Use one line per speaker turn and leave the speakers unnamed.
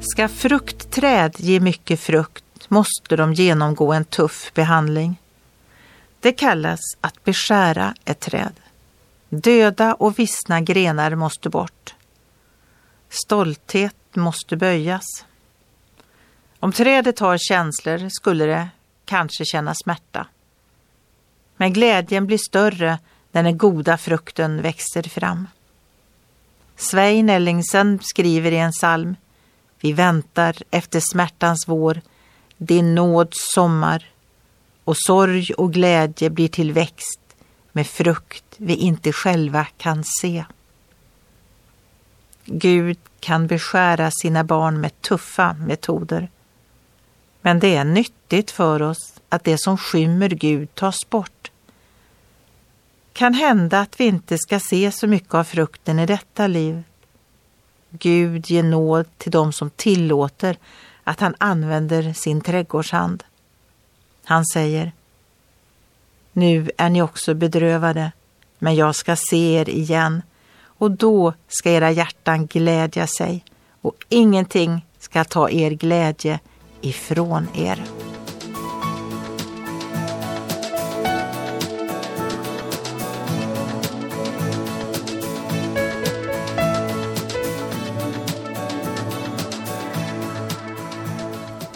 Ska fruktträd ge mycket frukt måste de genomgå en tuff behandling. Det kallas att beskära ett träd. Döda och vissna grenar måste bort. Stolthet måste böjas. Om trädet har känslor skulle det kanske känna smärta. Men glädjen blir större när den goda frukten växer fram. Svein Ellingsen skriver i en psalm vi väntar efter smärtans vår, din nåds sommar och sorg och glädje blir till växt med frukt vi inte själva kan se. Gud kan beskära sina barn med tuffa metoder. Men det är nyttigt för oss att det som skymmer Gud tas bort. Kan hända att vi inte ska se så mycket av frukten i detta liv. Gud ger nåd till dem som tillåter att han använder sin trädgårdshand. Han säger Nu är ni också bedrövade, men jag ska se er igen och då ska era hjärtan glädja sig och ingenting ska ta er glädje ifrån er.